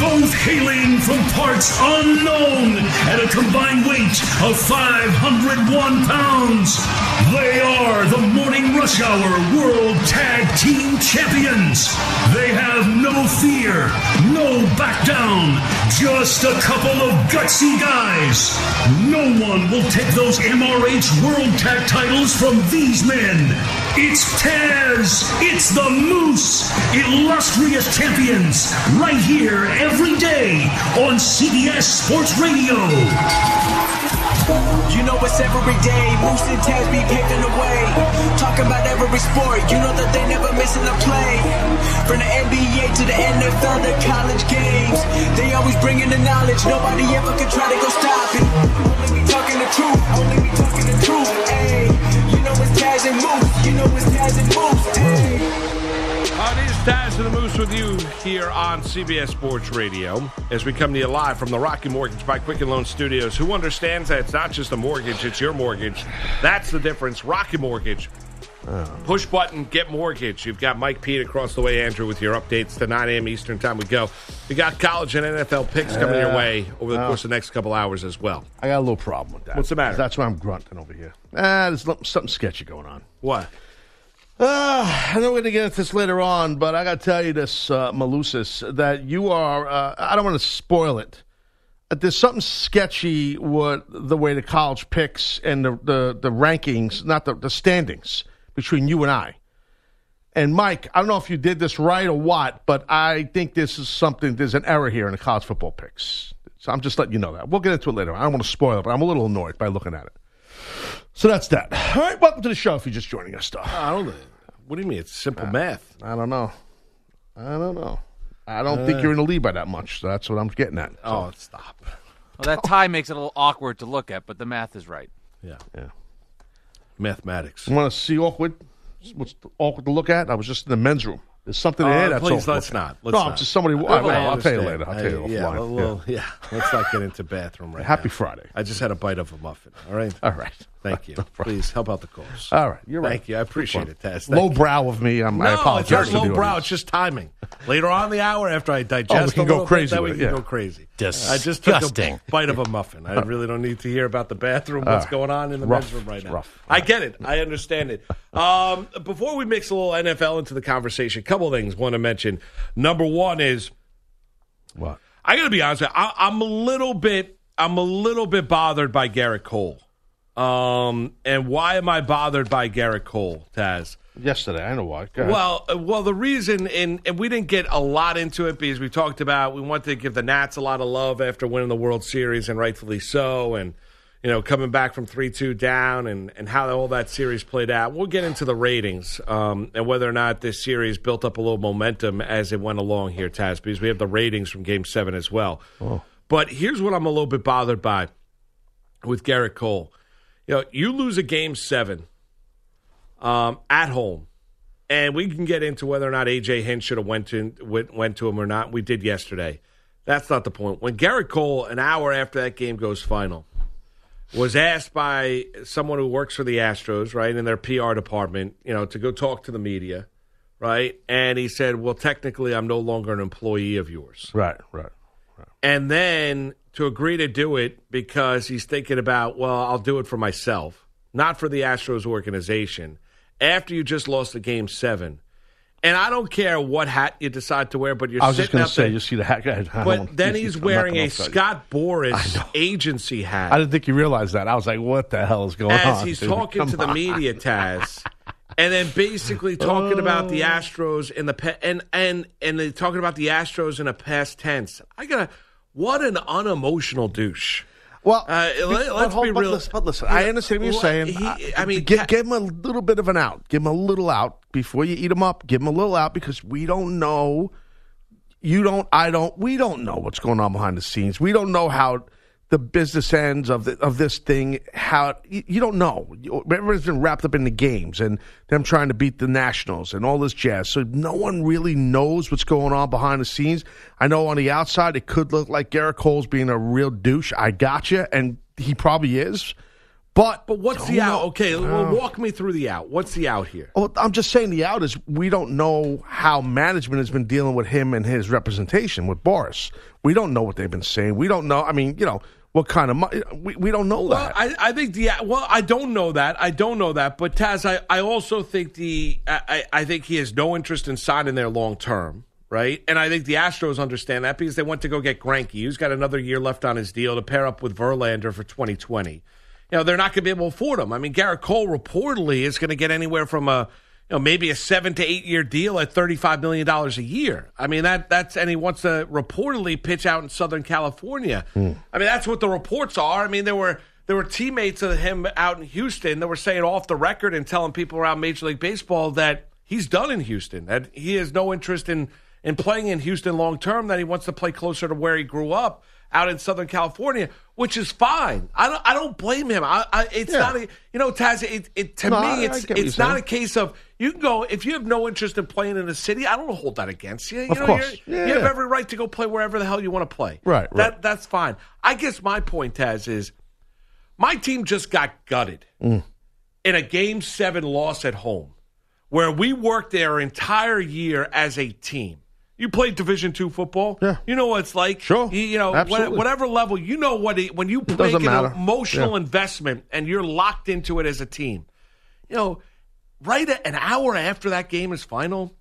Both hailing from parts unknown at a combined weight of 501 pounds. They are the Morning Rush Hour World Tag Team Champions. They have no fear, no back down, just a couple of gutsy guys. No one will take those MRH World Tag titles from these men. It's Taz, it's the Moose, illustrious champions, right here every day on CBS Sports Radio. You know it's every day. Moose and Taz be paving the way. Talking about every sport. You know that they never missing a play. From the NBA to the NFL to college games. They always bringing the knowledge. Nobody ever can try to go stop it. Only be talking the truth. Only be talking the truth. Hey, know it's Taz and Uh, it is Taz and the Moose with you here on CBS Sports Radio as we come to you live from the Rocket Mortgage by Quicken Loan Studios. Who understands that it's not just a mortgage, it's your mortgage. That's the difference. Rocket Mortgage. Push button, get mortgage. You've got Mike Pete across the way, Andrew, with your updates to 9 a.m. Eastern time. We go. We got college and NFL picks coming your way over the course of the next couple hours as well. I got a little problem with that. What's the matter? That's why I'm grunting over here. Ah, there's something- something sketchy going on. What? Uh, I know we're going to get into this later on, but I got to tell you this, uh, Malusis, that you are, uh, I don't want to spoil it. There's something sketchy with the way the college picks and the, the, the rankings, not the, the standings between you and I. And Mike, I don't know if you did this right or what, but I think this is something, there's an error here in the college football picks. So I'm just letting you know that. We'll get into it later. I don't want to spoil it, but I'm a little annoyed by looking at it. So that's that. All right, welcome to the show if you're just joining us, though. I don't know. What do you mean? It's simple uh, math. I don't know. I don't know. I don't think uh. you're in the lead by that much. So that's what I'm getting at. Oh, stop. Well, that tie makes it a little awkward to look at, but the math is right. Yeah. Yeah. Mathematics. Want to see awkward? What's awkward to look at? I was just in the men's room. There's something in Uh, there that's please, awkward. let's not. Let's no, not. I'm just somebody. I- well, I I'll tell you understand. later. I'll uh, tell you I- yeah, offline. well, well, yeah. Let's not get into bathroom right Happy now. Friday. I just had a bite of a muffin. All right. All right. Thank you. No. Please help out the cause. All right. You're right. Thank you. I appreciate it. Thank Low you. brow of me. I'm, I No, it's apologize. not low brow. audience. It's just timing. Later on in the hour, after I digest, Oh, we can go crazy Bit, we can yeah. go crazy. I just took a bite of a muffin. I really don't need to hear about the bathroom. What's Uh, going on in the rough. men's room right now? rough. I get it. I understand it. Um, before we mix a little NFL into the conversation, a couple of things I want to mention. Number one is What? I got to be honest. With you, I, I'm a little bit. I'm a little bit bothered by Gerrit Cole. Um, and why am I bothered by Gerrit Cole, Taz? Yesterday. I know why. Go ahead. Well, uh, well, the reason, and, and we didn't get a lot into it because we talked about we wanted to give the Nats a lot of love after winning the World Series, and rightfully so, and you know coming back from three two down, and and how all that series played out. We'll get into the ratings um, and whether or not this series built up a little momentum as it went along here, Taz, because we have the ratings from Game Seven as well. But here's what I'm a little bit bothered by with Gerrit Cole. You know, you lose a Game Seven um, at home and we can get into whether or not AJ Hinch should have went to went, went to him or not. We did yesterday. That's not the point. When Gerrit Cole, an hour after that game goes final, was asked by someone who works for the Astros, right, in their PR department, you know, to go talk to the media, right, and he said, "Well, technically, I'm no longer an employee of yours." right, right. and then to agree to do it because he's thinking about, well, I'll do it for myself, not for the Astros organization. After you just lost the game seven, and I don't care what hat you decide to wear, but you're I was just going to say, there. you see the hat. But then he's wearing a. Scott Boras agency hat I didn't think you realized that. I was like, what the hell is going as on? he's dude? talking Come to the media, Taz, and then basically talking about the oh. Astros in the pe- and and and they talking about the Astros in a past tense. I gotta. What an unemotional douche. Well, Uh, let, let's hold- be but real. Listen, but listen, I understand what you're saying. he- I, I mean, give, give him a little bit of an out. Give him a little out before you eat him up. Give him a little out because we don't know you don't, I don't, we don't know what's going on behind the scenes. We don't know how the business ends of the, of this thing. How you, you don't know. Everybody's been wrapped up in the games and them trying to beat the Nationals and all this jazz. So no one really knows what's going on behind the scenes. I know on the outside it could look like Gerrit Cole's being a real douche. I gotcha, and he probably is. But But what's the out? know- Okay, well, uh. walk me through the out. What's the out here? Well, I'm just saying the out is we don't know how management has been dealing with him and his representation with Boras. We don't know what they've been saying. We don't know. I mean, you know, what kind of money? We, we don't know Well, that. I, I think the well, I don't know that. I don't know that. But Taz, I, I also think the I, I think he has no interest in signing there long term, right? And I think the Astros understand that because they went to go get Greinke, who's got another year left on his deal to pair up with Verlander for 2020. You know, they're not going to be able to afford him. I mean, Gerrit Cole reportedly is going to get anywhere from a you know maybe a seven to eight year deal at 35 million dollars a year. I mean that that's and he wants to reportedly pitch out in Southern California. Hmm. I mean that's what the reports are. I mean there were there were teammates of him out in Houston that were saying off the record and telling people around Major League Baseball that he's done in Houston. That he has no interest in in playing in Houston long term. That he wants to play closer to where he grew up out in Southern California, which is fine. I don't I don't blame him. I, I it's Yeah. not a you know Taz. It, it to No, me it's it's not saying. a case of you can go if you have no interest in playing in a city. I don't hold that against you. You Of know, course. Yeah, you have every right to go play wherever the hell you want to play. Right, That right. that's fine. I guess my point, Taz, is my team just got gutted Mm. in a game seven loss at home, where we worked their entire year as a team. You played Division two football. Yeah. You know what it's like. Sure. You, you know, Absolutely. whatever level, you know what it, when you make an matter. emotional Yeah. investment and you're locked into it as a team. You know, right an hour after that game is final,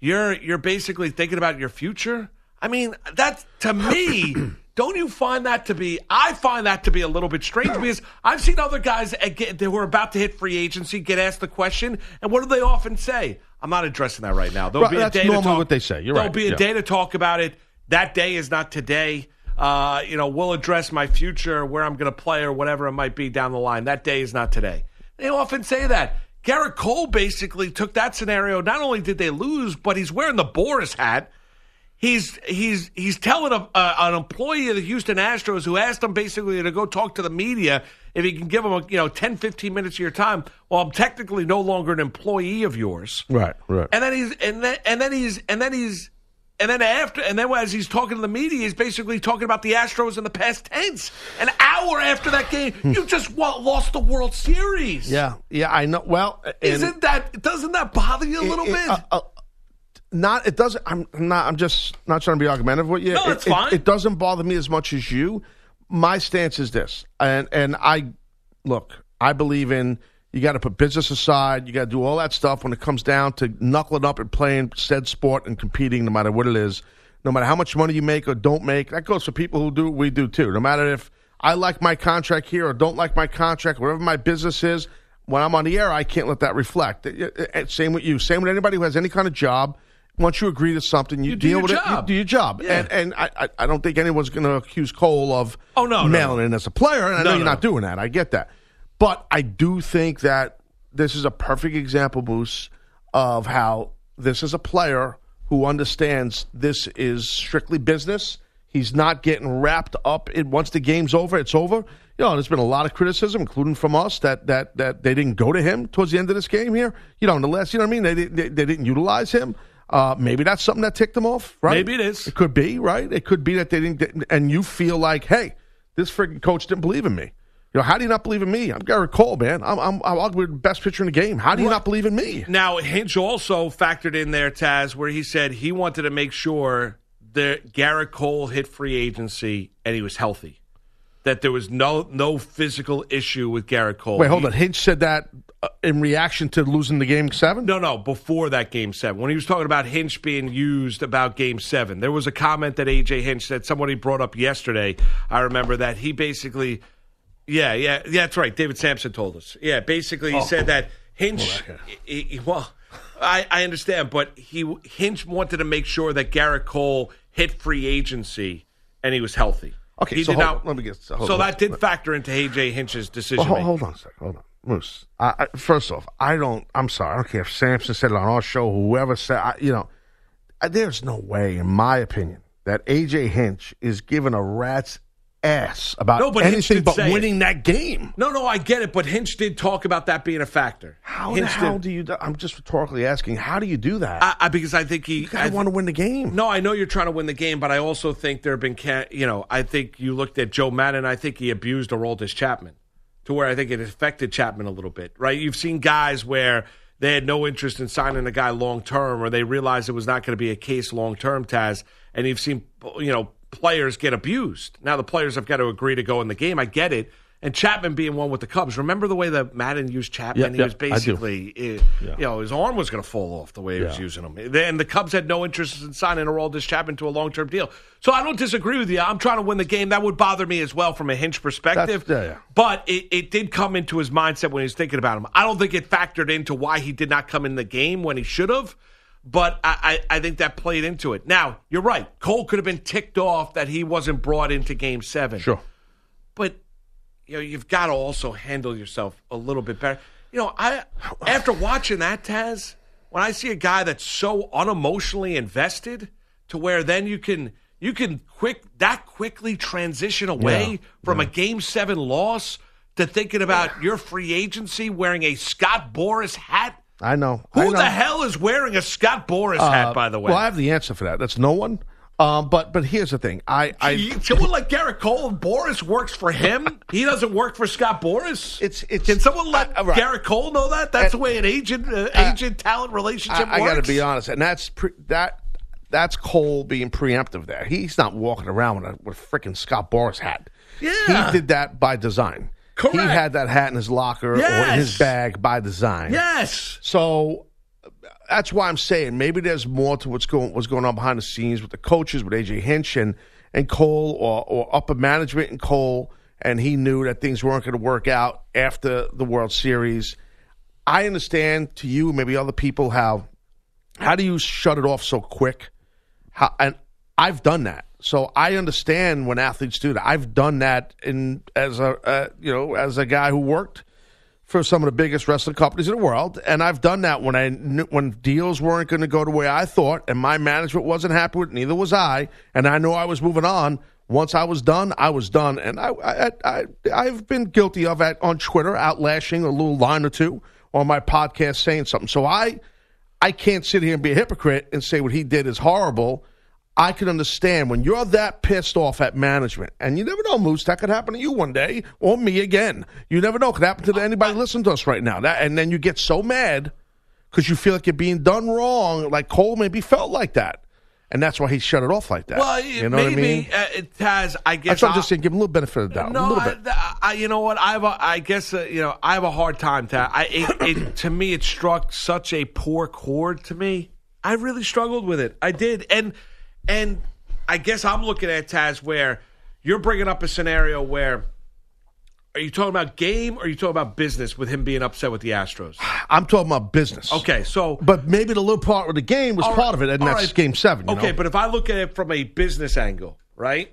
you're you're basically thinking about your future. I mean, that to me, don't you find that to be? I find that to be a little bit strange because I've seen other guys get, who are about to hit free agency get asked the question, and what do they often say? I'm not addressing that right now. There'll Right, be a that's day to normally talk, what they say. You're right. there'll be a Yeah. day to talk about it. That day is not today. Uh, you know, we'll address my future, where I'm going to play, or whatever it might be down the line. That day is not today. They often say that. Gerrit Cole basically took that scenario. Not only did they lose, but he's wearing the Boras hat. He's he's he's telling a, uh, an employee of the Houston Astros who asked him basically to go talk to the media if he can give him a, you know 10 15 minutes of your time. Well, I'm technically no longer an employee of yours. right, right. And then he's and then and then he's and then he's and then after and then as he's talking to the media, he's basically talking about the Astros in the past tense. An hour after that game, you just lost the World Series. yeah, yeah. I know. Well, Isn't that doesn't that bother you a little it- bit? uh, uh, not it doesn't. I'm not. I'm just not trying to be argumentative with you. No, it, that's it- fine. It, doesn't bother me as much as you. My stance is this, and and I look. I believe in you got to put business aside. You got to do all that stuff when it comes down to knuckling up and playing said sport and competing, no matter what it is, no matter how much money you make or don't make. That goes for people who do what we do too. No matter if I like my contract here or don't like my contract, whatever my business is, when I'm on the air, I can't let that reflect. Same with you. Same with anybody who has any kind of job. Once you agree to something, you, You deal with it. You do your job. Yeah. And and I, I- don't think anyone's going to accuse Cole of Oh, no, no, mailing no. in as a player. And I know you're no. not doing that. I get that. But I do think that this is a perfect example, Moose, of how this is a player who understands this is strictly business. He's not getting wrapped up in once the game's over, it's over. You know, there's been a lot of criticism, including from us, that that that they didn't go to him towards the end of this game here. You know, in the last, you know what I mean? They they, they didn't utilize him. Uh, maybe that's something that ticked them off, right? Maybe it is. It could be, right? It could be that they didn't, and you feel like, hey, this freaking coach didn't believe in me. You know, how do you not believe in me? I'm Gerrit Cole, man. I'm I'm, I'm arguably the best pitcher in the game. How do you not believe in me? Now, Hinch also factored in there, Taz, where he said he wanted to make sure that Gerrit Cole hit free agency and he was healthy. That there was no no physical issue with Gerrit Cole. Wait, hold on. Hinch said that uh, in reaction to losing the game seven. No, no, before that game seven. When he was talking about Hinch being used about game seven, there was a comment that AJ Hinch that somebody brought up yesterday. I remember that he basically, yeah, yeah, yeah, that's right. David Samson told us. Yeah, basically he said that Hinch, he- he- well, I, I understand, but he Hinch wanted to make sure that Gerrit Cole hit free agency and he was healthy. Okay, he so did hold- not. let me get- so so on. that did factor into AJ Hinch's decision. Well, hold, hold on a second. Hold on, Moose. I, I, first off, I don't. I'm sorry. I don't care if Samson said it on our show. Whoever said, I, you know, there's no way, in my opinion, that AJ Hinch is given a rat's ass about No, but Hinch anything but say it. winning that game. No, no, I get it, but Hinch did talk about that being a factor. How the hell did. do you? do- I'm just rhetorically asking. How do you do that? I, I, because I think he. you I- want to win the game. No, I know you're trying to win the game, but I also think there have been, you know, I think you looked at Joe Maddon. I think he abused Aroldis Chapman to where I think it affected Chapman a little bit, right? You've seen guys where they had no interest in signing a guy long term, or they realized it was not going to be a case long term, Taz, and you've seen, you know, players get abused. Now the players have got to agree to go in the game. I get it. And Chapman being one with the Cubs. Remember the way that Maddon used Chapman? Yep, he yep, was basically, eh, you know, his arm was going to fall off the way he was using him. And the Cubs had no interest in signing Aroldis Chapman to a long term deal. So I don't disagree with you. I'm trying to win the game. That would bother me as well from a Hinch perspective. Yeah, yeah. But it, it did come into his mindset when he was thinking about him. I don't think it factored into why he did not come in the game when he should have. But I, I, I think that played into it. Now, you're right. Cole could have been ticked off that he wasn't brought into game seven Sure. but you know you've got to also handle yourself a little bit better. You know, I after watching that Taz, when I see a guy that's so unemotionally invested to where then you can you can quick that quickly transition away Yeah, from a game seven loss to thinking about your free agency wearing a Scott Boras hat. I know. I Who know. the hell is wearing a Scott Boras hat, by the way? Well, I have the answer for that. That's no one. Um, but but here's the thing. I, I someone like Gerrit Cole, Boras works for him. He doesn't work for Scott Boras. It's- it's- Can someone let uh, right. Gerrit Cole know that? That's the way an agent uh, agent talent relationship I, I got to be honest, and that's pre- that that's Cole being preemptive. There, he's not walking around with a, with a freaking Scott Boras hat. Yeah. he did that by design. Correct. He had that hat in his locker or in his bag by design. Yes. So that's why I'm saying maybe there's more to what's going what's going on behind the scenes with the coaches, with AJ Hinch and, and Cole, or, or upper management and Cole, and he knew that things weren't going to work out after the World Series. I understand to you, maybe other people, how how do you shut it off so quick? How, and I've done that, so I understand when athletes do that. I've done that in as a uh, you know as a guy who worked for some of the biggest wrestling companies in the world, and I've done that when I knew, when deals weren't going to go the way I thought, and my management wasn't happy with. it, Neither was I, and I knew I was moving on. Once I was done, I was done, and I, I, I I've been guilty of that on Twitter, outlashing a little line or two on my podcast, saying something. So I, I can't sit here and be a hypocrite and say what he did is horrible. I can understand when you're that pissed off at management, and you never know, Moose, that could happen to you one day or me again. You never know; it could happen to anybody listening to us right now. That, and then you get so mad because you feel like you're being done wrong. Like Cole maybe felt like that, and that's why he shut it off like that. Well, you know maybe what I mean? uh, it has. I guess That's what I'm I- just saying. Give him a little benefit of the doubt. a little bit. th- I, you know what? I have a, I guess uh, you know I have a hard time. To I, it, it, to me, it struck such a poor chord. To me, I really struggled with it. I did, and and I guess I'm looking at Taz where you're bringing up a scenario where. Are you talking about game or are you talking about business with him being upset with the Astros? I'm talking about business. Okay, so But maybe the little part of the game was All part right, of it, and that's right. game seven. you Okay, know? but if I look at it from a business angle, right?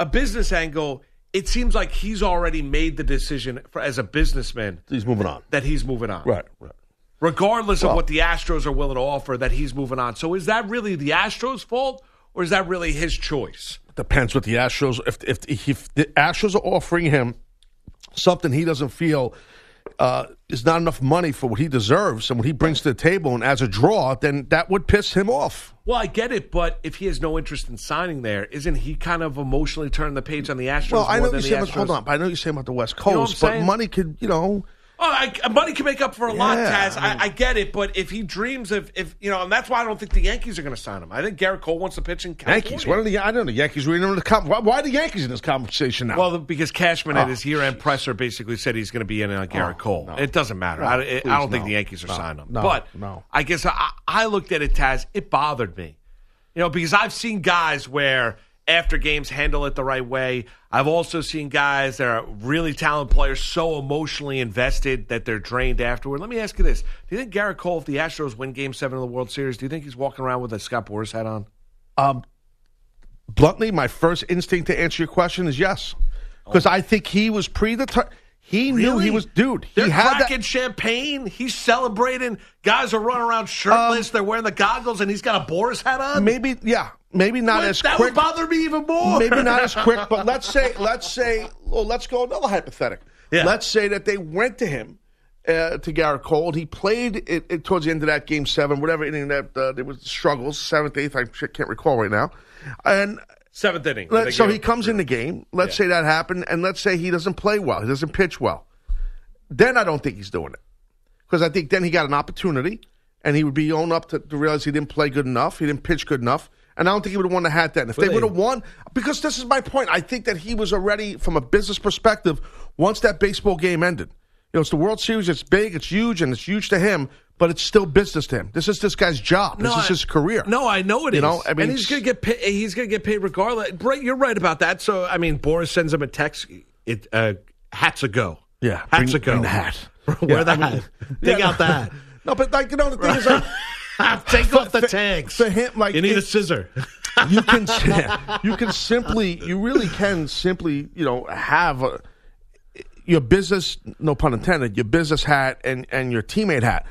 A business angle, it seems like he's already made the decision for, as a businessman he's moving on. that he's moving on. Right, right. Regardless of what the Astros are willing to offer, that he's moving on. So is that really the Astros' fault or is that really his choice? Depends what the Astros. If if if the Astros are offering him something he doesn't feel uh, is not enough money for what he deserves and what he brings to the table, and as a draw, then that would piss him off. Well, I get it, but if he has no interest in signing there, isn't he kind of emotionally turning the page on the Astros? Well, I know you say about, hold on, but I know you say saying about the West know what I'm Coast, but money could, you know, Oh, I, money can make up for a lot, Yeah, Taz. I I, I get it, but if he dreams of, if you know, and that's why I don't think the Yankees are going to sign him. I think Gerrit Cole wants to pitch in California. Yankees. What are the? I don't know. Yankees were in the com- why, why are the Yankees in this conversation now? Well, because Cashman at Oh, his year-end presser basically said he's going to be in uh, on Gerrit Oh, Cole. no. It doesn't matter. No, I, I please, don't think no. the Yankees are signing him. no, but no. I guess I, I looked at it, Taz. It bothered me, you know, because I've seen guys where after games handle it the right way. I've also seen guys that are really talented players so emotionally invested that they're drained afterward. Let me ask you this: Do you think Gerrit Cole, if the Astros win Game Seven of the World Series, do you think he's walking around with a Scott Boras hat on? Um, bluntly, my first instinct to answer your question is yes, because I think he was predetermined. He knew he was, dude. He They're had cracking that. champagne. He's celebrating. Guys are running around shirtless. They're wearing the goggles, and he's got a Boras hat on. Maybe, yeah, maybe not What? as that quick. would bother me even more. maybe not as quick, but let's say, let's say, well, let's go another hypothetical. Yeah. Let's say that they went to him, uh, to Gerrit Cole. He played it, it towards the end of that game seven, whatever inning that uh, there was struggles, seventh, eighth, I can't recall right now. And Seventh inning. let, so he comes in the game. Let's say that happened, and let's say he doesn't play well, he doesn't pitch well. Then I don't think he's doing it because I think then he got an opportunity, and he would be owned up to, to realize he didn't play good enough, he didn't pitch good enough, and I don't think he would have won the hat then. If they would have won, because this is my point, I think that he was already from a business perspective once that baseball game ended. You know, it's the World Series. It's big. It's huge, and it's huge to him. But it's still business to him. This is this guy's job. This is I- his career. No, I know it is. You know, I mean, and he's going to get paid. He's going to get paid regardless. Right, you're right about that. So, I mean, Boras sends him a text. It uh, hats a go. Yeah, hats bring- a go. bring the hat. Wear Yeah. the hat. Dig Yeah. out the hat. No, but like you know, the thing is, like, Take off the tags. for him, like, you need a scissor. you can you can simply you really can simply you know have a, your business no pun intended your business hat and and your teammate hat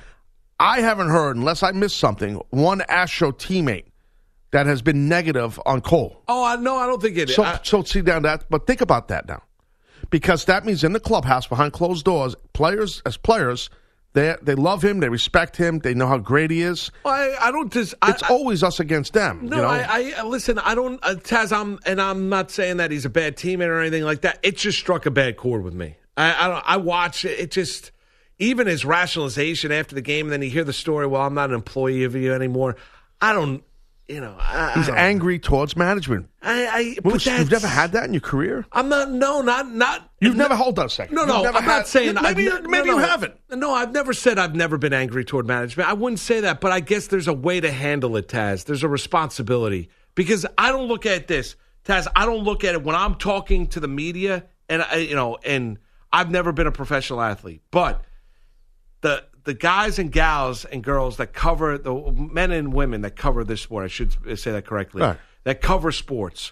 i haven't heard unless i missed something one astro teammate that has been negative on cole oh, I no, I don't think it. so I- so see down that but think about that now because that means in the clubhouse behind closed doors players as players they they love him they respect him they know how great he is I, I don't just. I, it's always us against them No, you know? I, I listen. I don't, uh, Taz. I'm, and I'm not saying that he's a bad teammate or anything like that. It just struck a bad chord with me. I, I don't. I watch it. It just, even his rationalization after the game, and then you hear the story. Well, I'm not an employee of you anymore. I don't. You know, I, he's I, angry towards management I, I Moose, you've never had that in your career? I'm not. No, not not. You've never hold on a second. No, no, I'm had- not saying. Maybe I've maybe no, you no. haven't. No, I've never said I've never been angry toward management. I wouldn't say that, but I guess there's a way to handle it, Taz. There's a responsibility because I don't look at this, Taz. I don't look at it when I'm talking to the media, and I, you know, and I've never been a professional athlete, but the the guys and gals and girls that cover the men and women that cover this sport, I should say that correctly, Right. that cover sports,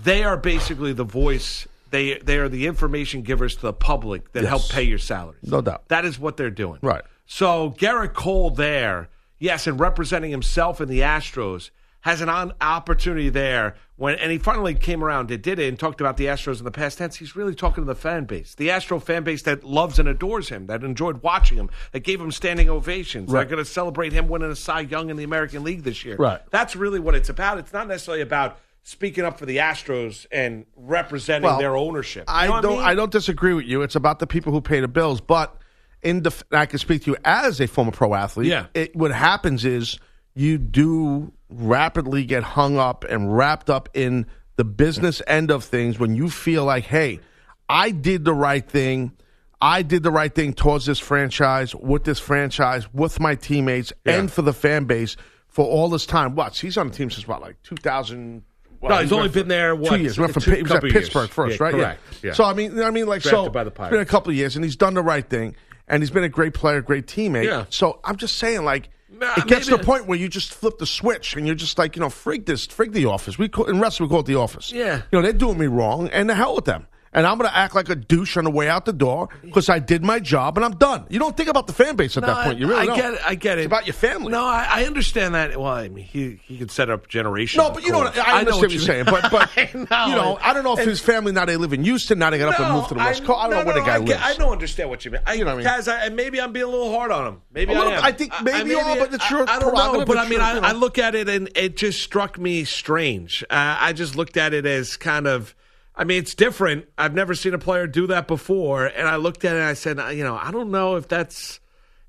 they are basically the voice. They they are the information givers to the public that Yes. help pay your salaries. No doubt. That is what they're doing. Right. So Gerrit Cole there, yes, and representing himself in the Astros has an on, opportunity there when and he finally came around and did it and talked about the Astros in the past tense. He's really talking to the fan base, the Astro fan base that loves and adores him, that enjoyed watching him, that gave him standing ovations. They're going to celebrate him winning a Cy Young in the American League this year. Right. That's really what it's about. It's not necessarily about speaking up for the Astros and representing Well, their ownership. You I don't. mean? I don't disagree with you. It's about the people who pay the bills. But in the, I can speak to you as a former pro athlete. Yeah. It, what happens is you do rapidly get hung up and wrapped up in the business end of things when you feel like, hey, I did the right thing. I did the right thing towards this franchise, with this franchise, with my teammates, and for the fan base for all this time. What? He's on the team since what, like 2000. well, No, he's only been there, what, two years. Went from he was at couple years. Pittsburgh first, Yeah, right? correct. Yeah. So I mean, I mean, like so. By the It's been a couple of years, and he's done the right thing, and he's been a great player, great teammate. Yeah. So I'm just saying, like, Nah, it gets to the point where you just flip the switch, and you're just like, you know, frig this, frig the office. We call, in wrestling, we call it the office. Yeah. You know, they're doing me wrong, and the hell with them. And I'm going to act like a douche on the way out the door because I did my job and I'm done. You don't think about the fan base at No, that point. You really I don't. I get it. I get it. It's about your family. No, I, I understand that. Well, I mean, he he could set up generations. No, but you know what? calls. I understand what you you're saying. But, but I know. you know, I don't know if And- his family now they live in Houston. Now they got up and moved to the West Coast. I don't no, know where no, the guy I lives. Get, I don't understand what you mean. I, You know what I mean? Taz, I, and maybe I'm being a little hard on him. Maybe little- I am. I think maybe you are, but it's your I, I don't know. But I mean, I, know. I look at it and it just struck me strange. Uh, I just looked at it as kind of. I mean, it's different. I've never seen a player do that before, and I looked at it and I said, you know, I don't know if that's.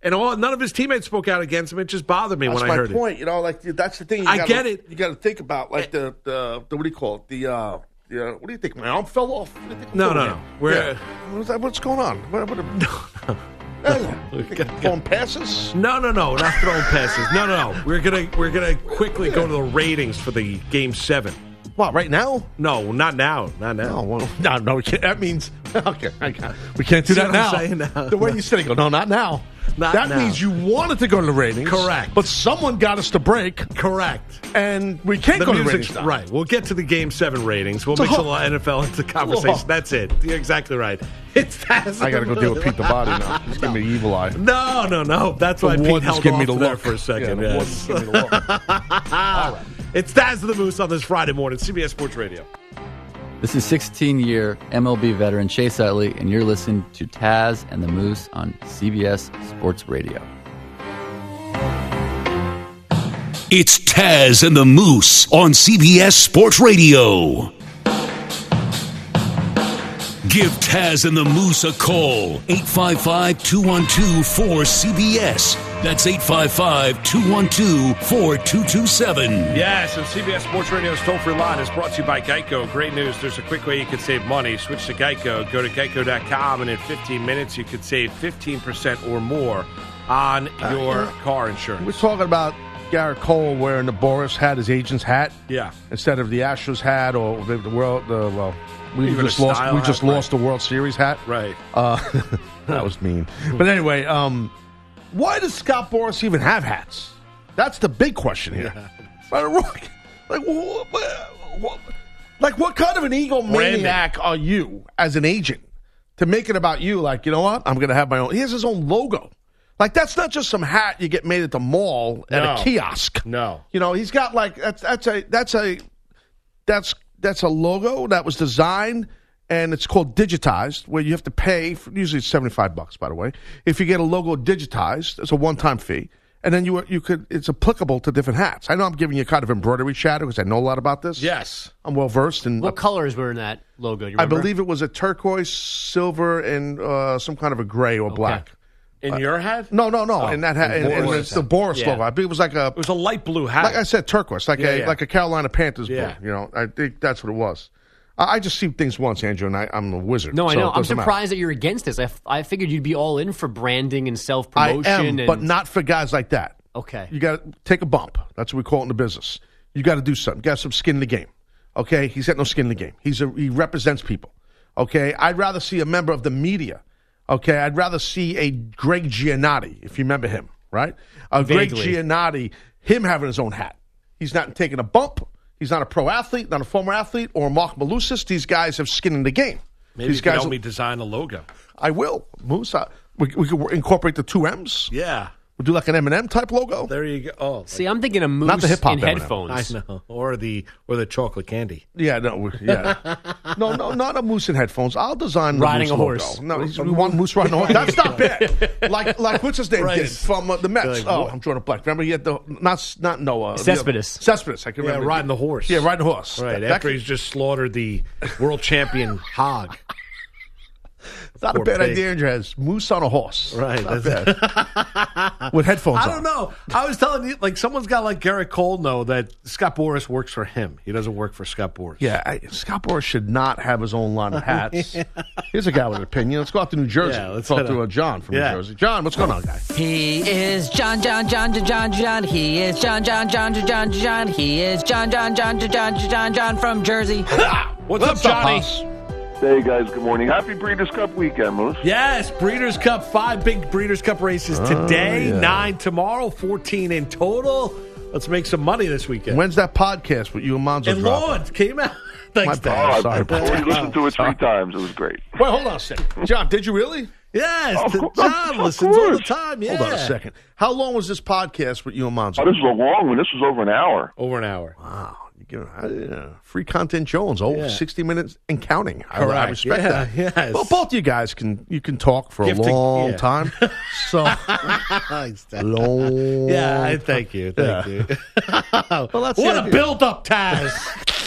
And all none of his teammates spoke out against him. It just bothered me That's when my I heard point. You know, like that's the thing. You I gotta, get it. You got to think about like the, the the what do you call it? The uh, the, uh, what do you think? My arm fell off. What do you think I'm No, no, no. We're- Yeah. What's, what's going on? What, what, Phone passes. No, no, no, not throwing passes. No, no, no. We're gonna we're gonna quickly go to the ratings for the game seven. What? Right now? No, not now. Not now. Oh, well, no, no. We can't, that means okay. I got, we can't do See that what now. The way you said it, go no, not now. Not that now. means you wanted to go to the ratings, Correct. But someone got us to break, Correct. and we can't The go to the ratings. now. right. We'll get to the game seven ratings. We'll mix a little NFL into conversation. hook. That's it. You're exactly right. It's Taz. I got to go deal with Pete the Body now. He's giving me the evil eye. No, no, no. That's why The Pete held giving off me the there look for a second. Yeah, yes. the look. It's Taz of the Moose on this Friday morning, CBS Sports Radio. This is 16 year MLB veteran Chase Utley, and you're listening to Taz and the Moose on CBS Sports Radio. It's Taz and the Moose on CBS Sports Radio. Give Taz and the Moose a call. 855 212 4CBS. That's 855 212 4227. Yes, and CBS Sports Radio's toll free line is brought to you by Geico. Great news. There's a quick way you can save money. Switch to Geico. Go to geico.com, and in 15 minutes, you could save 15% or more on your car insurance. We're talking about Gerrit Cole wearing the Boras hat, his agent's hat, Yeah. instead of the Astros hat or the, the world. The well, we Even just lost. We hat, just right. lost the World Series hat. Right. Uh, that was mean. But anyway, um, why does Scott Boras even have hats? That's the big question here. Right? Like, what, what, like, what kind of an egomaniac are you as an agent to make it about you? Like, you know what? I'm going to have my own. He has his own logo. Like, that's not just some hat you get made at the mall at No. a kiosk. No. You know, he's got like that's that's a that's a that's that's a logo that was designed and it's called digitized, where you have to pay. For, usually, it's seventy five bucks, by the way. If you get a logo digitized, it's a one time fee, and then you you could it's applicable to different hats. I know I'm giving you kind of embroidery chatter because I know a lot about this. Yes. I'm well versed in. What colors were in that logo? You I believe it was a turquoise, silver, and uh, some kind of a gray or black. In your hat? No, no, no. In that hat, and, and Boras it's the Boras Yeah. logo. I believe it was like a It was a light blue hat. like I said, turquoise, like Yeah, a yeah. like a Carolina Panthers Yeah. blue. You know, I think that's what it was. I, just see things once, Andrew, and I, I'm a wizard. No, I so know. I'm doesn't matter. surprised that you're against this. I, f- I figured you'd be all in for branding and self I promotion. am, and, but not for guys like that. Okay. You got to take a bump. That's what we call it in the business. You got to do something. Got some skin in the game. Okay, he's got no skin in the game. He's a, he represents people. Okay, I'd rather see a member of the media. Okay, I'd rather see a Greg Giannotti, if you remember him, right? A Greg Vaguely. Giannotti, him having his own hat. He's not taking a bump. He's not a pro athlete, not a former athlete, or Mark Malusis. These guys have skin in the game. Maybe These you can guys, help me design a logo. I will. Moose, I, we, we could incorporate the two M's. Yeah. We'll do like an M&M type logo. There you go. Oh, See, I'm thinking a moose Not the hip-hop in Eminem. headphones. I know. Or the or the chocolate candy. Yeah, no, we- yeah, no, no, not a moose in headphones. I'll design the Riding moose a logo. horse. No, he's- we want moose riding a horse. That's not bad. Like, like what's his name did Bryce. from uh, the Mets? Like, oh, what? I'm drawing a blank. Remember, he had the not not Noah the Cespedes. other- Cespedes. I can Yeah, remember. riding the horse. Yeah, riding the horse. Right. That- after that- he's just slaughtered the world champion hog. It's not a bad pig. idea. Andrew has moose on a horse. Right, Not bad. With headphones I don't know. I was telling you, like, someone's got like Gerrit Cole know that Scott Boras works for him. He doesn't work for Scott Boras. Yeah, I, Scott Boras should not have his own line of hats. Here's a guy with an opinion. Let's go out to New Jersey. Yeah, let's talk to out. uh, John from Yeah. New Jersey. John, what's going on, guy? He is John, John, John, John, John, John. He is John, John, John, John, John, John. He is John, John, John, John, John, John, John from Jersey. What's, up, Johnny? Hoss? Hey guys, good morning. Happy Breeders' Cup weekend, Moose. Yes, Breeders' Cup, five big Breeders' Cup races oh, today, yeah. nine tomorrow, 14 in total. Let's make some money this weekend. When's that podcast with you and Monzo and dropping? Lord came out. Thanks, bad. Dad. Oh, sorry, I've bro. already listened to it three times. It was great. Wait, hold on a second. John, did you really? Yes, Of the- John listens all the time. Yeah. Hold on a second. How long was this podcast with you and Monzo? Oh, this was a long one. This was over an hour. Over an hour. wow. You give, uh, free content Jones. Oh, Yeah. 60 minutes and counting. I, I respect Yeah, that. yes. Well, both of you guys can you can talk for Gift a long yeah. time. So long. Yeah, I thank you. Thank you. Well, that's what a build up, Taz.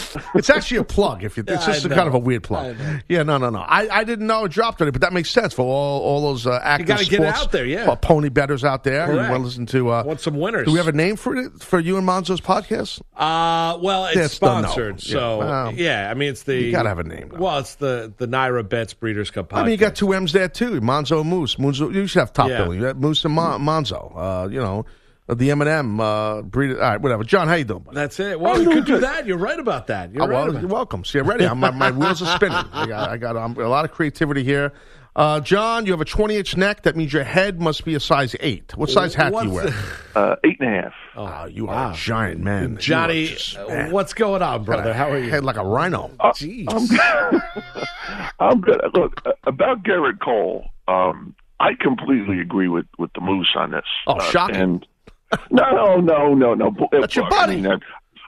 It's actually a plug. If you, it's Yeah, just a kind of a weird plug. Yeah, no, no, no. I, I didn't know it dropped on it, but that makes sense for all all those uh, active gotta get it sports, out there, yeah. uh, pony betters out there. You Correct. want to listen to? Uh, Want some winners. do we have a name for it for you and Monzo's podcast? Uh, well, it's That's the no. sponsored, Yeah, so yeah. I mean, it's the you gotta have a name, though. Well, it's the the NYRA Bets Breeders' Cup. Podcast. I mean, you got two M's there too. Monzo and Moose. Monzo, you should have top Yeah. billing. You Moose and Mon- Monzo. Uh, you know, the M and M uh, breed. All right, whatever. John, how you doing? buddy? That's it. Well, you could do that. You're right about that. You're Oh, right. well, about you're welcome. See, I'm ready. I'm, my, my wheels are spinning. I got, I got um, a lot of creativity here. Uh, John, you have a 20 inch neck. That means your head must be a size eight. What size hat do you wear? Uh, eight and a half. Oh, you are a giant man. Johnny, just- uh, man. what's going on, brother? How are you? Head like a rhino. Jeez. I'm good. Look uh, about Gerrit Cole. Um, I completely agree with with the Moose on this. Oh, shocking. And no, no, no, no. That's your buddy. I, mean, I,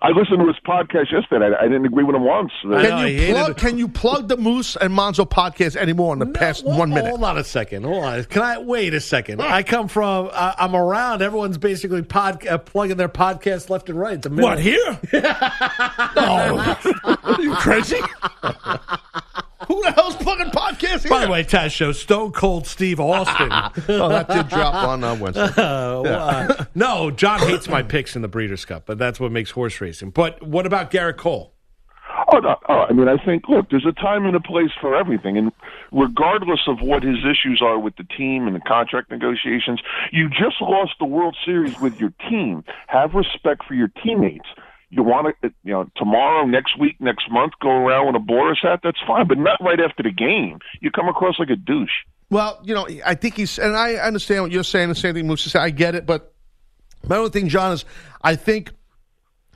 I listened to his podcast yesterday. I, I didn't agree with him once. Can you plug? Can you plug the Moose and Monzo podcast anymore in the past Well, one minute? Hold on a second. Hold on. Can I wait a second? I come from. I, I'm around. Everyone's basically pod, uh, plugging their podcast left and right. The middle. What here? no, are you crazy? Who the hell's plugging podcasts here? By the way, Taz show Stone Cold Steve Austin. oh, that did drop on uh, Wednesday. Uh, uh, no, John hates my picks in the Breeders' Cup, but that's what makes horse racing. But what about Gerrit Cole? Oh, no, oh, I mean, I think, look, there's a time and a place for everything. And regardless of what his issues are with the team and the contract negotiations, you just lost the World Series with your team. Have respect for your teammates. You want to, you know, tomorrow, next week, next month, go around with a Boras hat, that's fine, but not right after the game. You come across like a douche. Well, you know, I think he's, and I understand what you're saying, the same thing Moose saying. I get it, but my only thing, John, is I think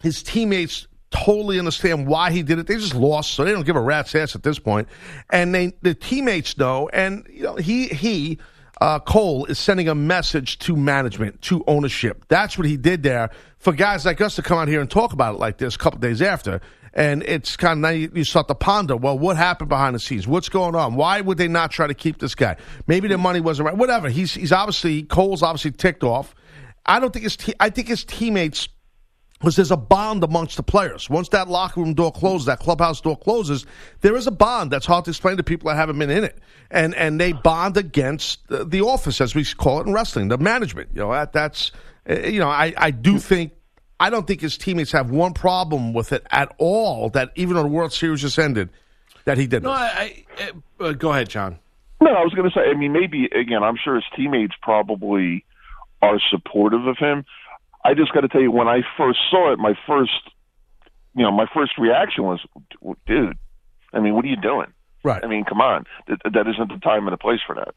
his teammates totally understand why he did it. They just lost, so they don't give a rat's ass at this point. And they, the teammates know, and you know, he he. Uh, Cole is sending a message to management, to ownership. That's what he did there for guys like us to come out here and talk about it like this a couple days after. And it's kind of now you, start to ponder, well, what happened behind the scenes? What's going on? Why would they not try to keep this guy? Maybe the money wasn't right. Whatever. He's he's obviously Cole's obviously ticked off. I don't think his te- I think his teammates because there's a bond amongst the players. Once that locker room door closes, that clubhouse door closes, there is a bond that's hard to explain to people that haven't been in it, and and they bond against the, the office, as we call it in wrestling, the management. You know that that's uh, you know I I do think. I don't think his teammates have one problem with it at all. That even though the World Series just ended, that he did No, this. I, I uh, go ahead, John. No, I was going to say, I mean, maybe, again, I'm sure his teammates probably are supportive of him. I just got to tell you, when I first saw it, my first, you know, my first reaction was, dude, I mean, what are you doing? Right. I mean, come on. That, that isn't the time and the place for that.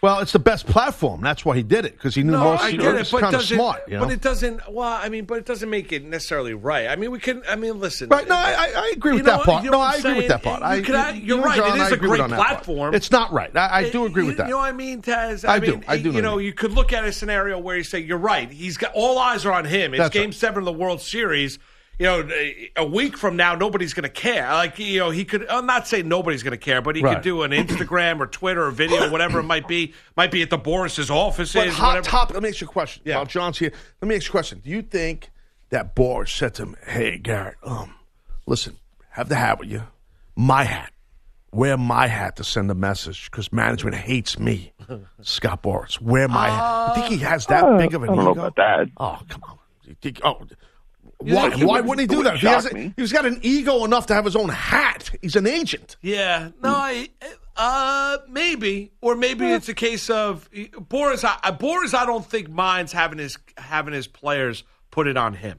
Well, it's the best platform. That's why he did it because he knew No, most. I get it, it's but kind of doesn't, smart. You know? but it doesn't. Well, I mean, but it doesn't make it necessarily right. I mean, we can. I mean, listen. Right? No, I, I- agree with that part. you no, know I agree with that part. You I, could- I- you you're right. John, it is a great platform. It's not right. I, I do agree you, with that. You know what I mean, Taz? I, I do. I do You know, you you could look at a scenario where you say, "You're right. He's got all eyes are on him. It's That's Game right. Seven of the World Series." You know, a week from now, nobody's going to care. Like, you know, he could. I'm not saying nobody's going to care, but he Right. could do an Instagram or Twitter or video, whatever it might be. Might be at the Boras's offices. But hot whatever. topic. Let me ask you a question. Yeah. While John's here, let me ask you a question. Do you think that Boras said to him, "Hey, Gerrit, um, listen, have the hat with you, my hat, wear my hat to send a message because management hates me, Scott Boras. Wear my hat." You think he has that Uh, big of an I don't know about that. Oh, come on. You think? Oh. You Why? Why would- wouldn't he do that? He has, me. he's got an ego enough to have his own hat. He's an agent. Yeah, no, I, uh, maybe, or maybe it's a case of Boras. I, Boras, I don't think minds having his having his players put it on him.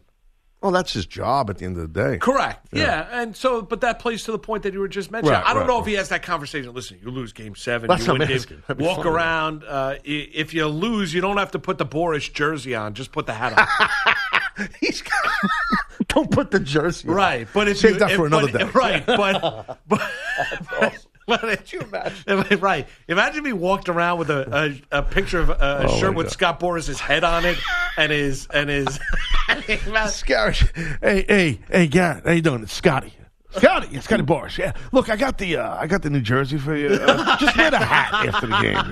Well, that's his job at the end of the day. Correct. Yeah. and so, but that plays to the point that you were just mentioning. Right, I don't right, know right. if he has that conversation. Listen, you lose Game Seven, That's you win game. asking. That'd be Walk around. Uh, if you lose, you don't have to put the Boras jersey on. Just put the hat on. He's don't put the jersey. on. right. But if Save you, that if- for another but- day. Right. But but. But you imagine? Right. Imagine me walked around with a, a, a picture of a, a Oh, shirt with God. Scott Boras's head on it, and his and his. Scary. Hey, hey, hey, Gerrit, how you doing? It's Scotty. Scotty, it's Scotty Boras. Yeah, look, I got the uh, I got the New Jersey for you. Uh, just wear the hat after the game.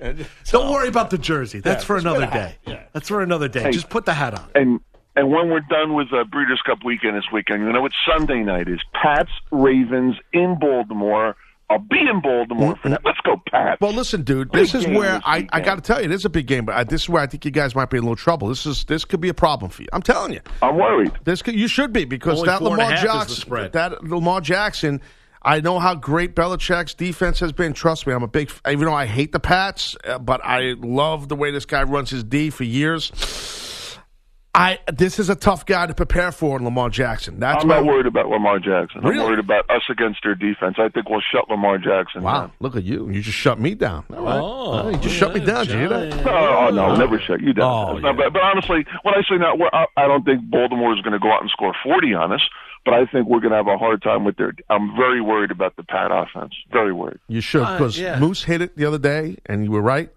You know. Don't worry about the jersey. That's Yeah, for another the hat. day. That's for another day. Hey. Just put the hat on. And and when we're done with uh, Breeders' Cup weekend this weekend, you know what Sunday night is? Pats Ravens in Baltimore. I'll be in Baltimore for that. Let's go, Pats. Well, listen, dude. Big This is where this I, I got to tell you, it is a big game, but I, this is where I think you guys might be in a little trouble. This is this could be a problem for you. I'm telling you. I'm worried. This could, you should be because Only that four and a Lamar half is the Jackson, spread. that Lamar Jackson. I know how great Belichick's defense has been. Trust me, I'm a big. Even though I hate the Pats, uh, but I love the way this guy runs his D for years. I this is a tough guy to prepare for, in Lamar Jackson. That's I'm my not worried about Lamar Jackson. Really? I'm worried about us against their defense. I think we'll shut Lamar Jackson Wow, down. look at you! You just shut me down. All right, Oh, All right, you just shut me down. Did you hear that? Oh, no, never shut you down. Oh, No, but, but honestly, when I say that, we're- I, I don't think Baltimore is going to go out and score 40 on us, but I think we're going to have a hard time with their. I'm very worried about the Pat offense. Very worried. You should Uh, because yeah. Moose hit it the other day, and you were right.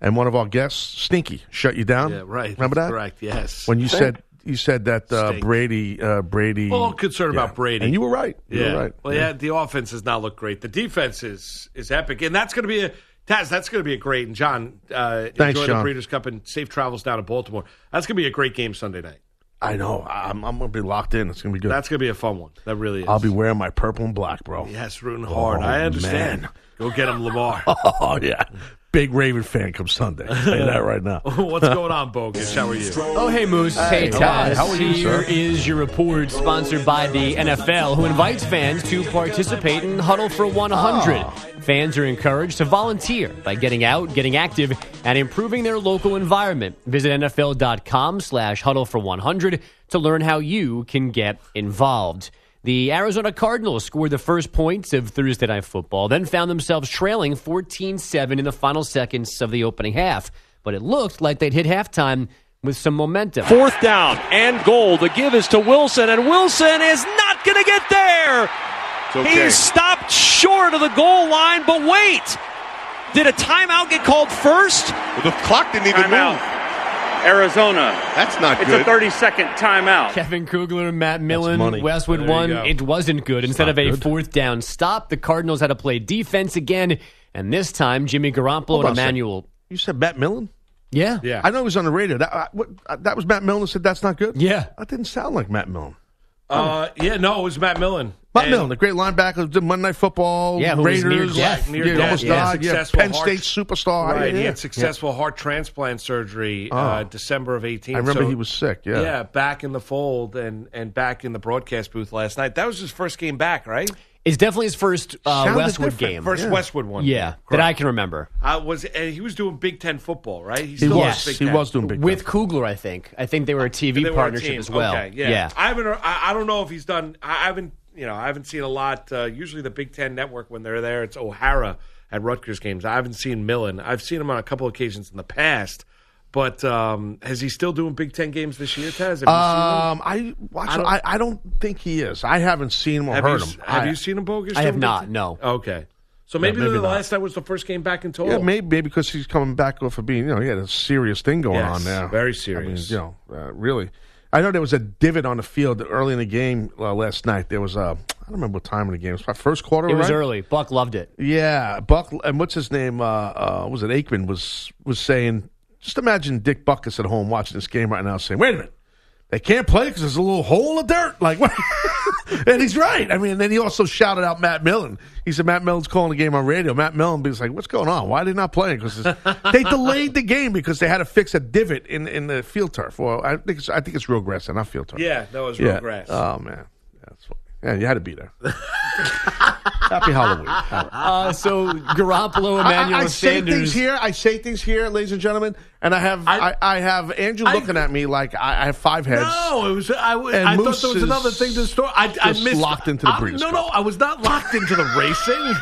And one of our guests, Stinky, shut you down. Yeah, right. Remember that? Correct. Yes. When you said you said that uh, Stink. Brady, uh, Brady, All concerned Yeah. about Brady. and you were right. You yeah. were right. Well, yeah. the offense does not look great. The defense is is epic, and that's going to be a Taz. That's going to be a great. And John, uh, Thanks, enjoy John. the Breeders' Cup and safe travels down to Baltimore. That's going to be a great game Sunday night. I know. I'm, I'm going to be locked in. It's going to be good. That's going to be a fun one. That really is. I'll be wearing my purple and black, bro. yes, rooting hard. Oh, I understand. man. Go get him, Lamar. Oh yeah, big Raven fan come Sunday. I'll tell you that right now. What's going on, Bogus? How are you? Oh, hey, Moose. Hey, how Taz. how are you, Here sir? is your report sponsored by the NFL, who invites fans to participate in Huddle for 100. Ah. Fans are encouraged to volunteer by getting out, getting active, and improving their local environment. Visit NFL.com slash Huddle for 100 to learn how you can get involved. The Arizona Cardinals scored the first points of Thursday Night Football, then found themselves trailing 14 7 in the final seconds of the opening half. But it looked like they'd hit halftime with some momentum. Fourth down and goal. The give is to Wilson, and Wilson is not going to get there. He's stopped short of the goal line, but wait. Did a timeout get called first? The clock didn't even move. Arizona. That's not It's good. a 30 second timeout. Kevin Kugler, Matt Millen. Westwood There you won. It wasn't good. Instead of a good. fourth down stop, the Cardinals had to play defense again, and this time Jimmy Garoppolo Hold on and. Emmanuel. You said Matt Millen? Yeah, Yeah. I know he was on the radio. That, uh, what, uh, that was Matt Millen that said that's not good? yeah. That didn't sound like Matt Millen. Uh, yeah, no, it was Matt Millen. Matt And- Millen, the great linebacker, did Monday Night Football, Yeah, who was near Raiders, death. Near yeah, death, almost yeah. died. Yeah, Successful Penn heart- State superstar. Right, yeah, he yeah. had successful heart transplant surgery uh, December of 18. I remember So- he was sick. Yeah, Yeah, back in the fold and, and back in the broadcast booth last night. That was his first game back, right? It's definitely his first uh, Sounded Westwood different. game. First Yeah. Westwood one. yeah, that I can remember. Uh, was and he was doing Big Ten football, right? he still was. Big He Ten. was doing big With Ten. Kugler, I think. I think they were a TV They were a partnership team. as well. Okay, yeah. I haven't. I, I don't know if he's done. I haven't. You know, I haven't seen a lot. Uh, usually, the Big Ten Network when they're there, it's O'Hara at Rutgers games. I haven't seen Millen. I've seen him on a couple occasions in the past. But um, is he still doing Big Ten games this year, Taz? Have you seen him? Um, I watch. I I don't- don't, I, don't think he is. I haven't seen him or Have heard you, him. have I- you seen him, Bogus? I have not, no. Okay. So maybe, maybe the not. last night was the first game back in total. Yeah, maybe, maybe because he's coming back off of being, you know, he had a serious thing going Yes, on there. very serious. I mean, serious. you know, uh, really. I know there was a divot on the field early in the game uh, last night. There was a, I don't remember what time of the game. It was probably first quarter, It was right? early. Buck loved it. Yeah, Buck and what's his name? Uh, uh, was it Aikman was was saying? Just imagine Dick Butkus at home watching this game right now, saying, "Wait a minute, they can't play because there's a little hole in the dirt." Like, what? and he's right. I mean, and then he also shouted out Matt Millen. He said Matt Millen's calling the game on radio. Matt Millen was like, "What's going on? Why are they not playing?" Because they delayed the game because they had to fix a divot in in the field turf. Well, I think it's, I think it's real grass and not field turf. Yeah, that was real yeah. grass. Oh man, that's funny. Yeah, you had to be there. Happy Halloween. Uh, so Garoppolo, I- Emmanuel I, I say things here. I say things here, ladies and gentlemen, and I have I, I- I, have Andrew I- looking at me like I, I have five heads. No, it was. I, w- And I thought there was another thing to the story. I, I just missed. locked into the I- Breeders' No, no, I was not locked into the racing.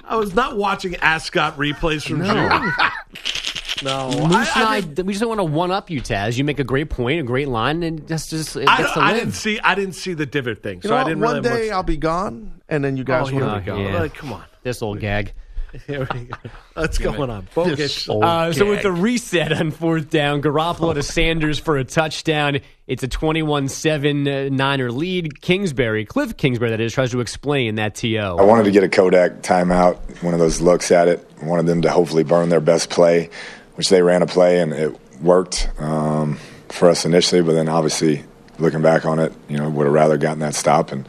I was not watching Ascot replays from June. No, Moose and I, I, we just don't want to one up you, Taz. You make a great point, a great line, and just just it I, gets to I live. didn't see. I didn't see the divot thing, You so know I what? didn't One really. day much, I'll be gone, and then you oh, guys here will we be go. gone. Yeah. Like, come on. this old gag. Here we go. What's going on? Bogus. Uh, so with the reset on fourth down, Garoppolo to Sanders for a touchdown. It's a 21-7 Niner lead. Kingsbury, Cliff Kingsbury, that is, tries to explain that TO. I wanted to get a Kodak timeout, one of those looks at it. I wanted them to hopefully burn their best play, which they ran a play and it worked um, for us initially. But then obviously, looking back on it, you know, would have rather gotten that stop, and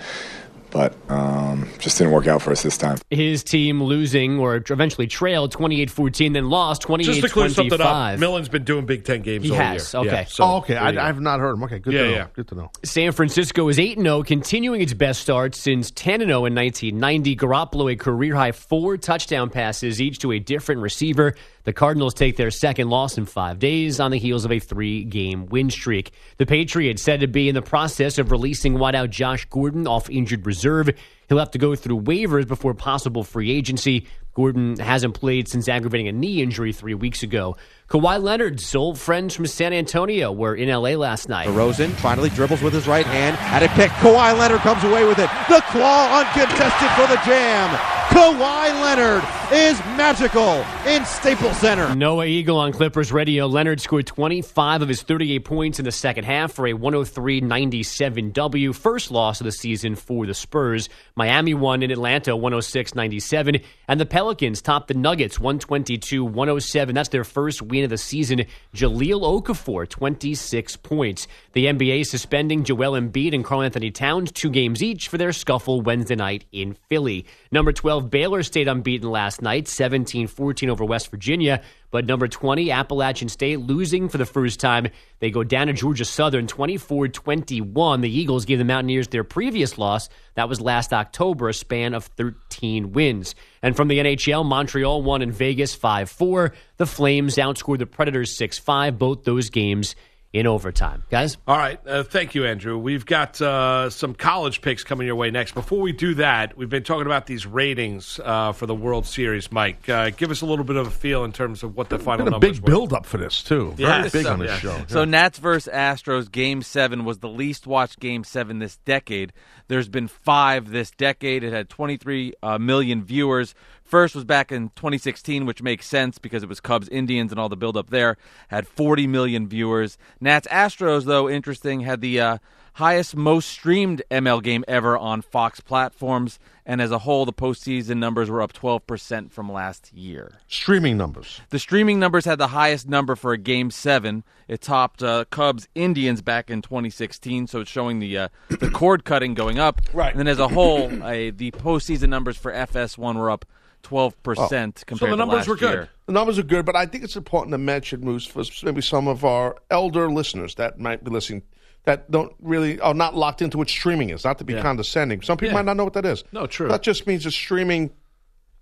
but um, just didn't work out for us this time. His team losing or eventually trailed 28-14, then lost 28-25. Just to clear something up, Millen's been doing Big Ten games He all has, year. okay. Yeah, so oh, okay. I, I've not heard him. Okay, good Yeah, to know. yeah. Good to know. San Francisco is 8 0, continuing its best start since 10 0 in 1990. Garoppolo, a career high four touchdown passes, each to a different receiver. The Cardinals take their second loss in five days on the heels of a three game win streak. The Patriots said to be in the process of releasing wideout Josh Gordon off injured reserve. He'll have to go through waivers before possible free agency. Gordon hasn't played since aggravating a knee injury three weeks ago. Kawhi Leonard's old friends from San Antonio were in LA last night. DeRozan finally dribbles with his right hand at a pick. Kawhi Leonard comes away with it. The claw uncontested for the jam. Kawhi Leonard is magical in Staples Center. Noah Eagle on Clippers Radio. Leonard scored 25 of his 38 points in the second half for a 103 97 W. First loss of the season for the Spurs. Miami won in Atlanta 106 97. And the Pelicans topped the Nuggets 122 107. That's their first win of the season. Jahlil Okafor, 26 points. The NBA suspending Joel Embiid and Karl-Anthony Towns two games each for their scuffle Wednesday night in Philly. Number 12, Baylor stayed unbeaten last night, 17 14 over West Virginia. But number 20, Appalachian State, losing for the first time. They go down to Georgia Southern 24 21. The Eagles gave the Mountaineers their previous loss. That was last October, a span of 13 wins. And from the NHL, Montreal won in Vegas 5 4. The Flames outscored the Predators 6 5, both those games in overtime. Guys? All right. Uh, thank you, Andrew. We've got uh, some college picks coming your way next. Before we do that, we've been talking about these ratings uh, for the World Series. Mike, uh, give us a little bit of a feel in terms of what the final Been a big were. build up for this too. Very Yes. big on So, this yeah. show. So Nats versus Astros game 7 was the least watched game 7 this decade. There's been 5 this decade. It had 23 uh, million viewers. First was back in 2016, which makes sense because it was Cubs Indians and all the buildup there. Had 40 million viewers. Nats Astros, though, interesting, had the uh, highest, most streamed ML game ever on Fox platforms. And as a whole, the postseason numbers were up 12% from last year. Streaming numbers. The streaming numbers had the highest number for a game seven. It topped uh, Cubs Indians back in 2016, so it's showing the uh, the cord cutting going up. Right. And then as a whole, uh, the postseason numbers for FS1 were up 12 percent oh. compared to last year. The numbers are good, but I think it's important to mention, Moose, for maybe some of our elder listeners that might be listening that don't really are not locked into what streaming is. Not to be Yeah. condescending. Some people Yeah. might not know what that is. No, true. That just means it's streaming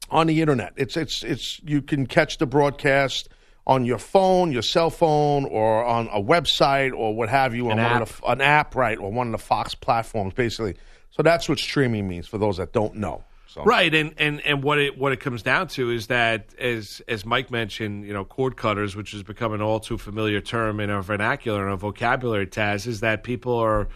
on the internet. It's it's it's you can catch the broadcast on your phone, your cell phone, or on a website or what have you, on An one app. of the, an app, right, or one of the Fox platforms, basically. So that's what streaming means for those that don't know. So. Right, and, and, and what it what it comes down to is that as as Mike mentioned, you know, cord cutters, which has become an all too familiar term in our vernacular and our vocabulary, Taz, is that people are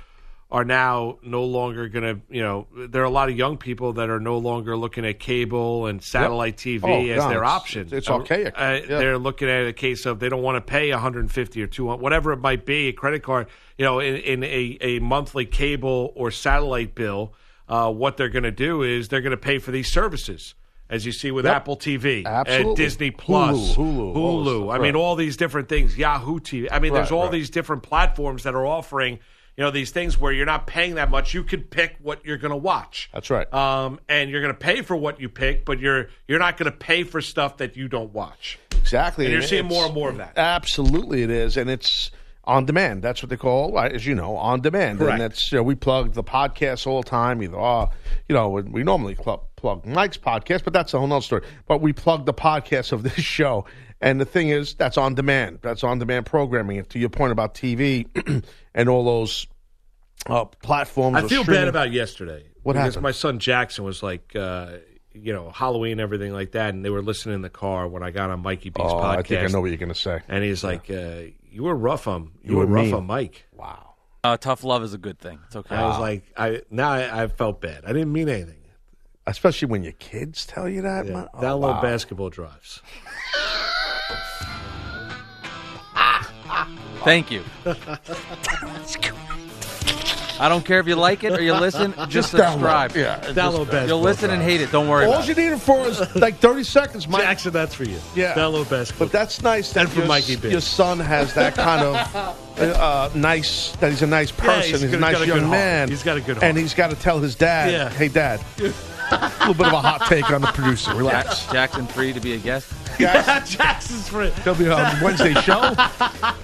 are now no longer going to, you know, there are a lot of young people that are no longer looking at cable and satellite TV Oh, as God, their it's- option. it's Uh, archaic. Uh, Yeah. They're looking at a case of they don't want to pay 150 or 200, whatever it might be, a credit card, you know, in, in a, a monthly cable or satellite bill. Uh, what they're going to do is they're going to pay for these services, as you see with Yep. Apple TV, Absolutely. and Disney Plus, Hulu, Hulu, Hulu. I mean, all these different things. Yahoo TV. I mean, there's Right, all right. these different platforms that are offering. You know these things where you're not paying that much. You can pick what you're going to watch. That's right. Um, and you're going to pay for what you pick, but you're you're not going to pay for stuff that you don't watch. Exactly. And you're And seeing more and more of that. Absolutely, it is, and it's on demand. That's what they call, as you know, on demand. Correct. And that's you know, we plug the podcast all the time. Either, uh, you know, we normally plug, plug Mike's podcast, but that's a whole nother story. But we plug the podcast of this show, and the thing is, that's on demand. That's on demand programming. And to your point about TV and all those uh, platforms, I feel streaming- bad about yesterday. What because happened? My son Jackson was like, uh, you know, Halloween, everything like that, and they were listening in the car when I got on Mikey B's Oh, podcast. I think I know what you're going to say. And he's like, uh, "You were rough on you, You were were rough mean. on Mike." Wow. Uh, tough love is a good thing. It's okay. I was like, I now I, I felt bad. I didn't mean anything. Especially when your kids tell you that. Yeah, man. Oh, download wow. basketball drives. Thank you. I don't care if you like it or you listen. Just, Just download. subscribe. Yeah, Download just- basketball. You'll listen and hate it. Don't worry All about you need it for is like 30 seconds, Mike. Jackson, that's for you. Yeah. download basketball. But that's nice that And for Mikey B. your son has that kind of uh, nice, that he's a nice Yeah, person, he's he's, a nice a young good heart. man. He's got a good Heart. And he's got to tell his dad, Yeah. hey, dad, a little bit of a hot take on the producer. Relax. Jackson free to be a guest. yeah, Jackson's free. it. He'll be on Wednesday show.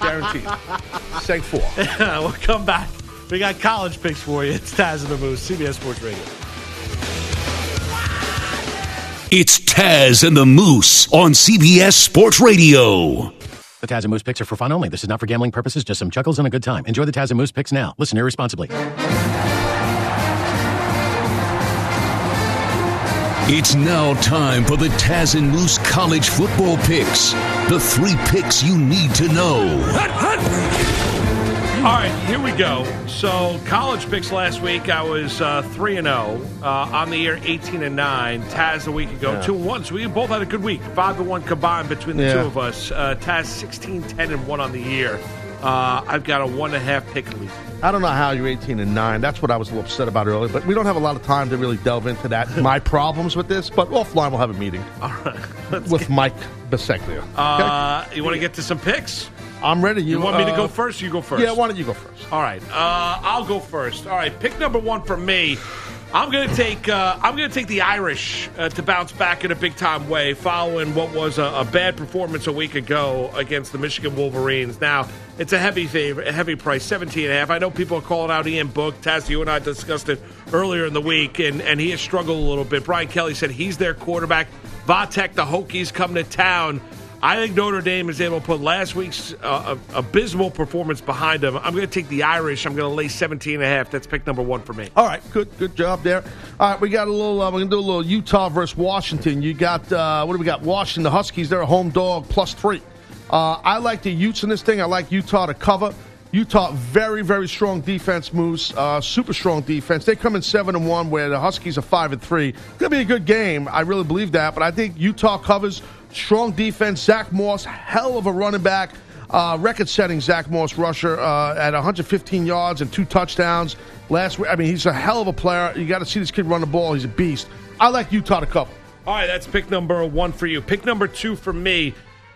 Guaranteed. Seg four. we'll come back. We got college picks for you. It's Taz and the Moose, CBS Sports Radio. It's Taz and the Moose on CBS Sports Radio. The Taz and Moose picks are for fun only. This is not for gambling purposes, just some chuckles and a good time. Enjoy the Taz and Moose picks now. Listen irresponsibly. It's now time for the Taz and Moose college football picks. The three picks you need to know. All right, here we go. So, college picks last week, I was uh, three and zero uh, on the year, eighteen and nine. Taz a week ago, Yeah. two and one. So we both had a good week, five and one combined between the Yeah. two of us. Uh, Taz 16, 10 and one on the year. Uh, I've got a one and a half pick lead. I don't know how you're 18 and 9. That's what I was a little upset about earlier, but we don't have a lot of time to really delve into that. My problems with this, but offline we'll have a meeting All right, with Mike Biseglia. Uh, you want to get to some picks? I'm ready. You, You, want me to uh, go first? You go first. Yeah, why don't you go first? All right, uh, I'll go first. All right, pick number one for me. I'm gonna take uh, I'm gonna take the Irish uh, to bounce back in a big time way, following what was a, a bad performance a week ago against the Michigan Wolverines. Now it's a heavy favor, a heavy price, 17 and a half. I know people are calling out Ian Book. Taz, you and I discussed it earlier in the week, and, and he has struggled a little bit. Brian Kelly said he's their quarterback. Va Tech, the Hokies, come to town. I think Notre Dame is able to put last week's uh, abysmal performance behind them. I'm going to take the Irish. I'm going to lay 17 and a half. That's pick number one for me. All right, good, good job there. All right, we got a little. Uh, we're gonna do a little Utah versus Washington. You got uh, what do we got? Washington, the Huskies. They're a home dog plus three. Uh, I like the Utes in this thing. I like Utah to cover. Utah, very, very strong defense Moose. Uh, super strong defense. They come in seven and one, where the Huskies are five and three. It's Gonna be a good game. I really believe that. But I think Utah covers. Strong defense. Zach Moss, hell of a running back. Uh, record-setting Zach Moss rusher uh, at 115 yards and two touchdowns last week. I mean, he's a hell of a player. You got to see this kid run the ball. He's a beast. I like Utah to cover. All right, that's pick number one for you. Pick number two for me.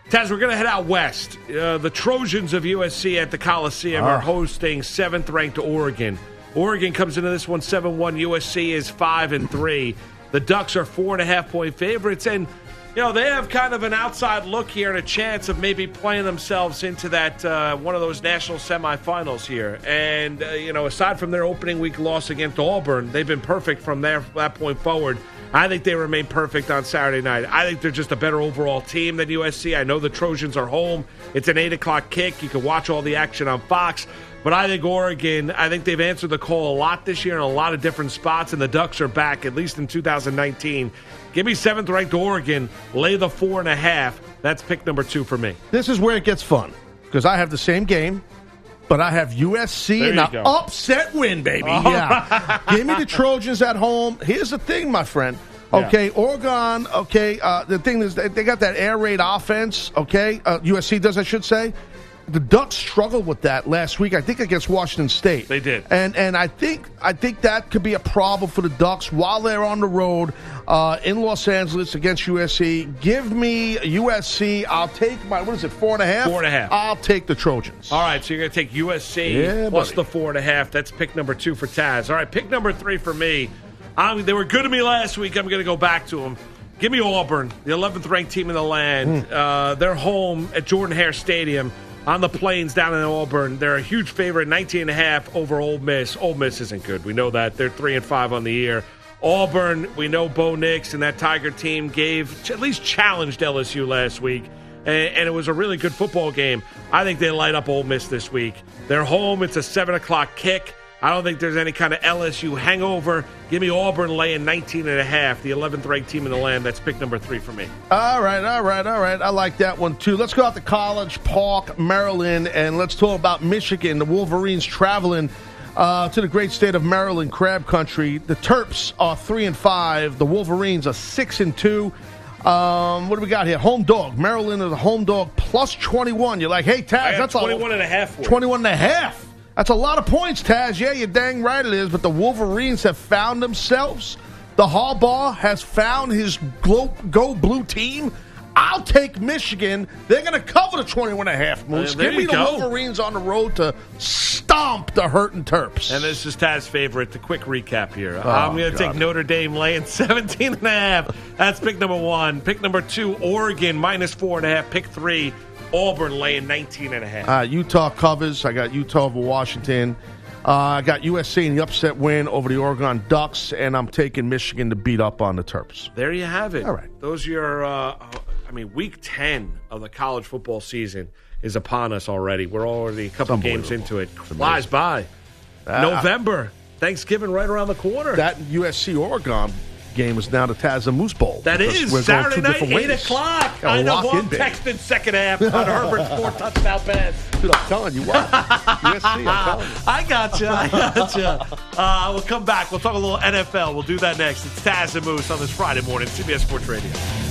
Taz, we're going to head out west. Uh, the Trojans of USC at the Coliseum Ah. are hosting seventh ranked Oregon. Oregon comes into this one 7 1. USC is 5 and 3. The Ducks are four and a half point favorites. And, you know, they have kind of an outside look here and a chance of maybe playing themselves into that uh, one of those national semifinals here. And, uh, you know, aside from their opening week loss against Auburn, they've been perfect from there, that point forward. I think they remain perfect on Saturday night. I think they're just a better overall team than USC. I know the Trojans are home. It's an 8 o'clock kick. You can watch all the action on Fox. But I think Oregon, I think they've answered the call a lot this year in a lot of different spots, and the Ducks are back, at least in 2019. Give me seventh ranked Oregon, lay the four and a half. That's pick number two for me. This is where it gets fun because I have the same game, but I have USC and an upset win, baby. All yeah. Give me the Trojans at home. Here's the thing, my friend. Okay, Oregon. Okay, uh, the thing is, they, they got that air raid offense. Okay, uh, USC does, I should say. The Ducks struggled with that last week. I think against Washington State. They did. and and I think I think that could be a problem for the Ducks while they're on the road uh, in Los Angeles against USC. Give me USC. I'll take my what is it four and a half? Four and a half. I'll take the Trojans. All right, so you're going to take USC Yeah, plus buddy. the four and a half. That's pick number two for Taz. All right, pick number three for me. Um, they were good to me last week. I'm going to go back to them. Give me Auburn, the 11th ranked team in the land. Hmm. Uh, they're home at Jordan Hare Stadium on the plains down in Auburn. They're a huge favorite, 19 and a half over Ole Miss. Ole Miss isn't good. We know that. They're 3 and 5 on the year. Auburn, we know Bo Nix and that Tiger team gave, at least challenged LSU last week and, and it was a really good football game. I think they light up Ole Miss this week. They're home. It's a seven o'clock kick. I don't think there's any kind of LSU hangover. Give me Auburn laying 19 and a half, the 11th ranked team in the land. That's pick number three for me. All right, all right, all right. I like that one too. Let's go out to College Park, Maryland, and let's talk about Michigan. The Wolverines traveling uh, to the great state of Maryland, Crab Country. The Terps are three and five. The Wolverines are six and two. Um, what do we got here? Home dog. Maryland is a home dog plus 21. You're like, hey, Taz, that's 21 a, and a half 21 and a half. That's a lot of points, Taz. Yeah, you're dang right it is. But the Wolverines have found themselves. The Harbaugh has found his go blue team. I'll take Michigan. They're going to cover the 21 and a half Moose. Give me the go. Wolverines on the road to stomp the hurting Terps. And this is Taz's favorite. The quick recap here. Oh, I'm going to take Notre Dame laying 17 and a half. That's pick number one. Pick number two, Oregon minus four and a half. Pick three, Auburn laying 19 and a half. Uh, Utah covers. I got Utah over Washington. Uh, I got USC in the upset win over the Oregon Ducks, and I'm taking Michigan to beat up on the Terps. There you have it. All right. Those are your, uh, I mean, week 10 of the college football season is upon us already. We're already a couple games into it. Flies by. Ah. November. Thanksgiving right around the corner. That USC Oregon game is now the Taz and Moose Bowl. That is Saturday night, 8 ways. o'clock. Gotta I know I'm in, texting second half on Herbert's four touchdown pass. Dude, I'm telling you what. USC, I'm telling you. I got you. I got you. Uh, we'll come back. We'll talk a little NFL. We'll do that next. It's Taz and Moose on this Friday morning, CBS Sports Radio.